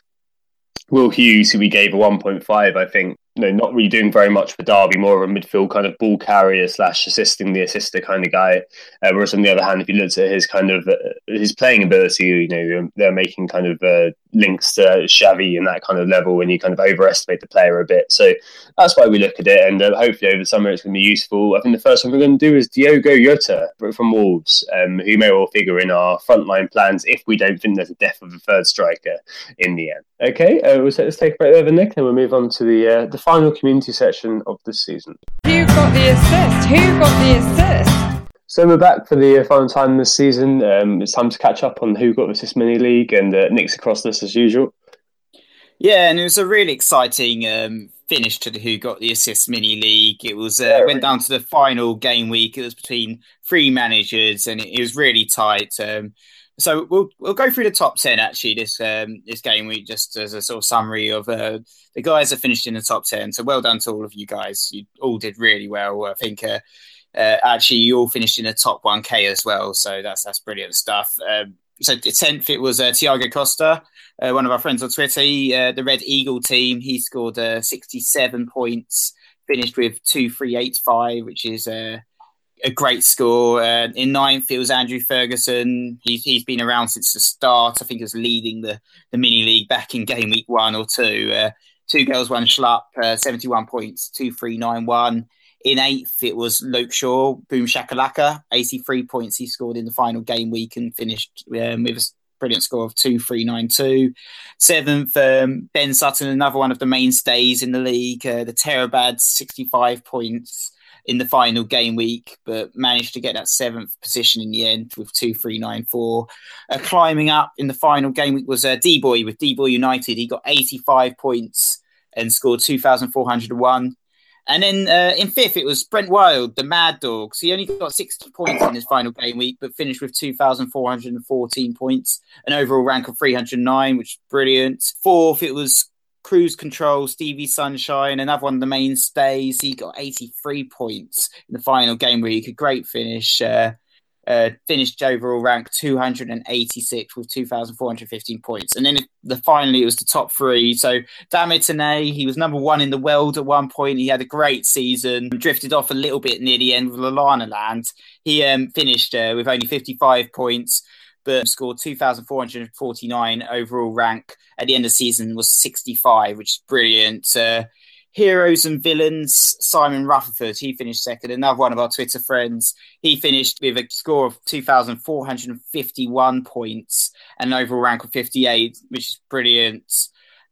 Will Hughes, who we gave a 1.5, I think, you know, not really doing very much for Derby, more of a midfield kind of ball carrier slash assisting the assister kind of guy. Uh, whereas on the other hand, if you looked at his kind of uh, his playing ability, you know, they're making kind of uh, links to Xavi and that kind of level when you kind of overestimate the player a bit. So that's why we look at it, and uh, hopefully over the summer it's going to be useful. I think the first one we're going to do is Diogo Jota from Wolves, um, who may well figure in our frontline plans if we don't think there's a death of a third striker in the end. Okay, uh, let's take a break there, Nick, and we'll move on to the uh, the final community session of the season. Who got the assist? Who got the assist? So we're back for the final time this season. Um, it's time to catch up on who got the assist mini league, and uh, Nick's across this as usual. Yeah, and it was a really exciting um, finish to the Who Got the Assist mini league. It was uh, yeah, went down to the final game week. It was between three managers, and it, it was really tight. Um, so we'll we'll go through the top ten actually this um, this game week just as a sort of summary of uh, the guys that finished in the top ten. So well done to all of you guys. You all did really well. I think uh, uh, actually you all finished in the top one k as well. So that's that's brilliant stuff. Um, so tenth it was uh, Tiago Costa, uh, one of our friends on Twitter. He, uh, the Red Eagle team. He scored uh, sixty seven points. Finished with two three eight five, which is uh, a great score. Uh, in ninth, it was Andrew Ferguson. He's, he's been around since the start. I think he was leading the, the mini league back in game week one or two. Uh, two girls, one schlup, uh, 71 points, 2391. In eighth, it was Luke Shaw, Boom Shakalaka, 83 points he scored in the final game week and finished um, with a brilliant score of 2392. Seventh, um, Ben Sutton, another one of the mainstays in the league, uh, the Terabads, 65 points in the final game week, but managed to get that seventh position in the end with two three nine four. Uh, climbing up in the final game week was uh, D Boy with D Boy United. He got eighty five points and scored two thousand four hundred one. And then uh, in fifth, it was Brent Wild, the Mad Dogs. He only got 60 points in his final game week, but finished with 2,414 points, an overall rank of 309, which is brilliant. Fourth, it was Cruise Control, Stevie Sunshine, another one of the mainstays. He got 83 points in the final game week. A great finish. Uh, uh, finished overall rank 286 with 2,415 points. And then the finally it was the top three. So Dame Tane, he was number one in the world at one point. He had a great season, drifted off a little bit near the end with Lalana Land. He um, finished uh, with only 55 points but scored 2,449 overall rank. At the end of the season was 65, which is brilliant. Uh, Heroes and Villains, Simon Rutherford, he finished second. Another one of our Twitter friends. He finished with a score of 2,451 points and an overall rank of 58, which is brilliant.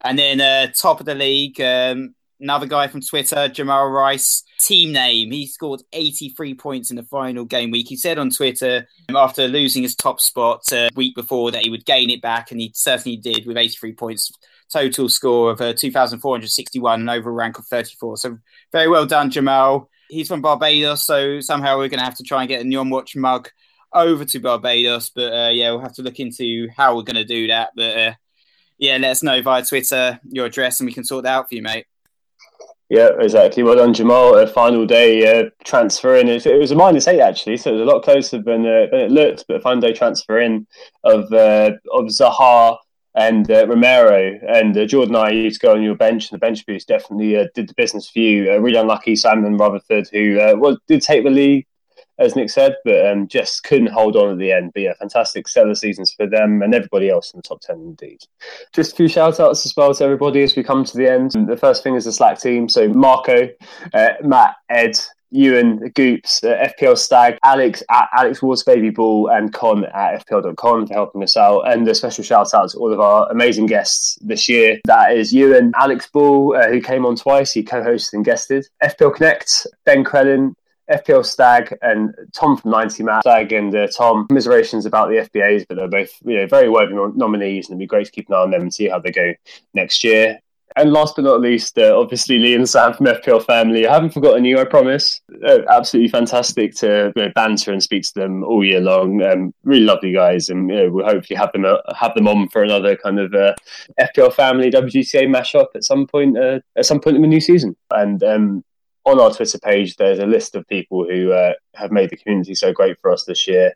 And then uh, top of the league, um, another guy from Twitter, Jamal Rice, team name. He scored 83 points in the final game week. He said on Twitter after losing his top spot a uh, week before that he would gain it back, and he certainly did with 83 points. Total score of uh, 2,461 and overall rank of 34. So very well done, Jamal. He's from Barbados, so somehow we're going to have to try and get a Nyom Watch mug over to Barbados. But uh, yeah, we'll have to look into how we're going to do that. But uh, yeah, let us know via Twitter your address and we can sort that out for you, mate. Yeah, exactly. Well done, Jamal. A final day uh, transfer in. It, was a minus eight actually, so it was a lot closer than, uh, than it looked. But a final day transfer in of uh, of Zaha and uh, Romero and uh, Jordan. I used to go on your bench, and the bench boost definitely uh, did the business for you. really unlucky Simon Rutherford, who did take the lead as Nick said, but um, just couldn't hold on at the end. But yeah, fantastic stellar seasons for them and everybody else in the top 10 indeed. Just a few shout outs as well to everybody as we come to the end. The first thing is the Slack team. So Marco, uh, Matt, Ed, Ewan, Goops, uh, FPL Stag, Alex at Alex Ward's Baby Ball, and Con at FPL.com for helping us out. And a special shout out to all of our amazing guests this year. That is Ewan, Alex Ball, uh, who came on twice. He co hosted and guested. FPL Connect, Ben Crellin, FPL Stag and Tom from 90 Matt Stag and uh, Tom. Commiserations about the FBAs, but they're both you know very worthy nominees, and it'd be great to keep an eye on them and see how they go next year. And last but not least, uh, obviously Lee and Sam from FPL Family. I haven't forgotten you, I promise. Uh, absolutely fantastic to you know, banter and speak to them all year long. Um, really lovely guys, and you know, we'll hopefully have them uh, have them on for another kind of uh, FPL Family WGCA mashup at some point uh, at some point in the new season. And um, on our Twitter page, there's a list of people who uh, have made the community so great for us this year.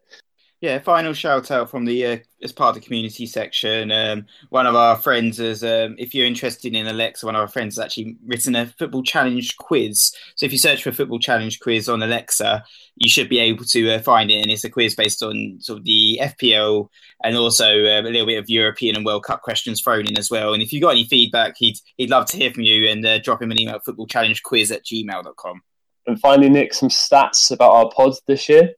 Yeah, final shout out from the uh, as part of the community section. Um, one of our friends is, um, if you're interested in Alexa, one of our friends has actually written a football challenge quiz. So if you search for football challenge quiz on Alexa, you should be able to uh, find it. And it's a quiz based on sort of the FPL and also um, a little bit of European and World Cup questions thrown in as well. And if you've got any feedback, he'd he'd love to hear from you and uh, drop him an email football challenge quiz at gmail.com. And finally, Nick, some stats about our pods this year.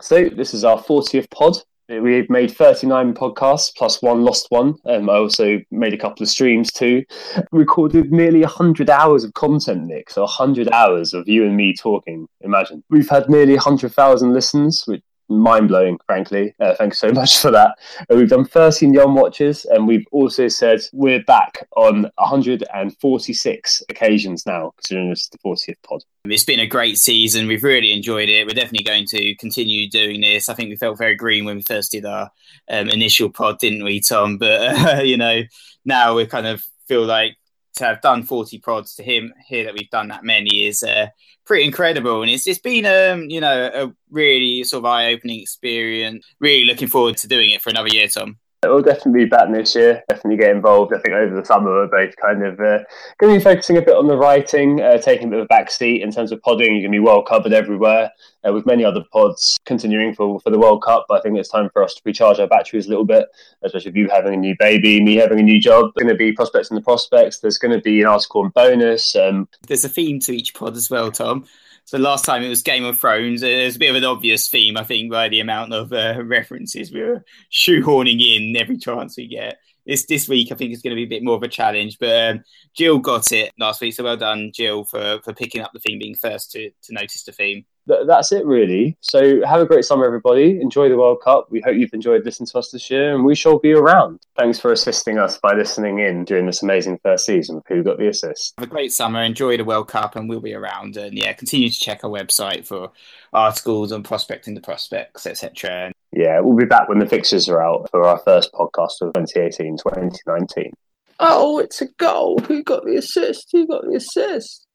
So this is our 40th pod. We've made 39 podcasts plus one lost one. Um, I also made a couple of streams too. Recorded nearly 100 hours of content, Nick. So 100 hours of you and me talking. Imagine. We've had nearly 100,000 listens, which mind blowing, frankly. Uh, thanks so <laughs> much for that. Uh, we've done 13 Nyom Watches, and we've also said we're back on 146 occasions now, considering this is the 40th pod. It's been a great season. We've really enjoyed it. We're definitely going to continue doing this. I think we felt very green when we first did our um, initial pod, didn't we, Tom? But, uh, <laughs> you know, now we kind of feel like to have done 40 prods to him here that we've done that many is uh, pretty incredible. And it's it's been um you know a really sort of eye-opening experience. Really looking forward to doing it for another year tom We'll definitely be back this year. Definitely get involved. I think over the summer we're both kind of uh, going to be focusing a bit on the writing, uh, taking a bit of a back seat in terms of podding. You're going to be well covered everywhere uh, with many other pods continuing for, for the World Cup. But I think it's time for us to recharge our batteries a little bit, especially with you having a new baby, me having a new job. There's going to be prospects and the prospects. There's going to be an article on bonus. Um, There's a theme to each pod as well, Tom. So last time it was Game of Thrones. There's a bit of an obvious theme, I think, by the amount of uh, <laughs> references we were shoehorning in every chance we get. This this week, I think, is going to be a bit more of a challenge. But um, Jill got it last week, so well done, Jill, for for picking up the theme, being first to to notice the theme that's it really. So have a great summer, everybody. Enjoy the World Cup. We hope you've enjoyed listening to us this year, and we shall be around. Thanks for assisting us by listening in during this amazing first season. Who got the assist? Have a great summer. Enjoy the World Cup, and we'll be around. And yeah, continue to check our website for articles on prospecting the prospects, etc. Yeah, we'll be back when the fixtures are out for our first podcast of 2018-2019. Oh, it's a goal! Who got the assist? Who got the assist?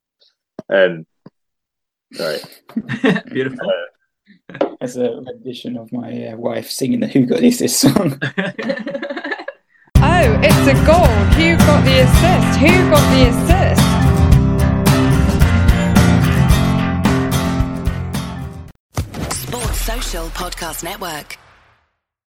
Um, Right. <laughs> Beautiful. Uh, As a rendition of my uh, wife singing the Who Got This This song. <laughs> <laughs> oh, it's a goal. Who got the assist? Who got the assist? Sports Social Podcast Network.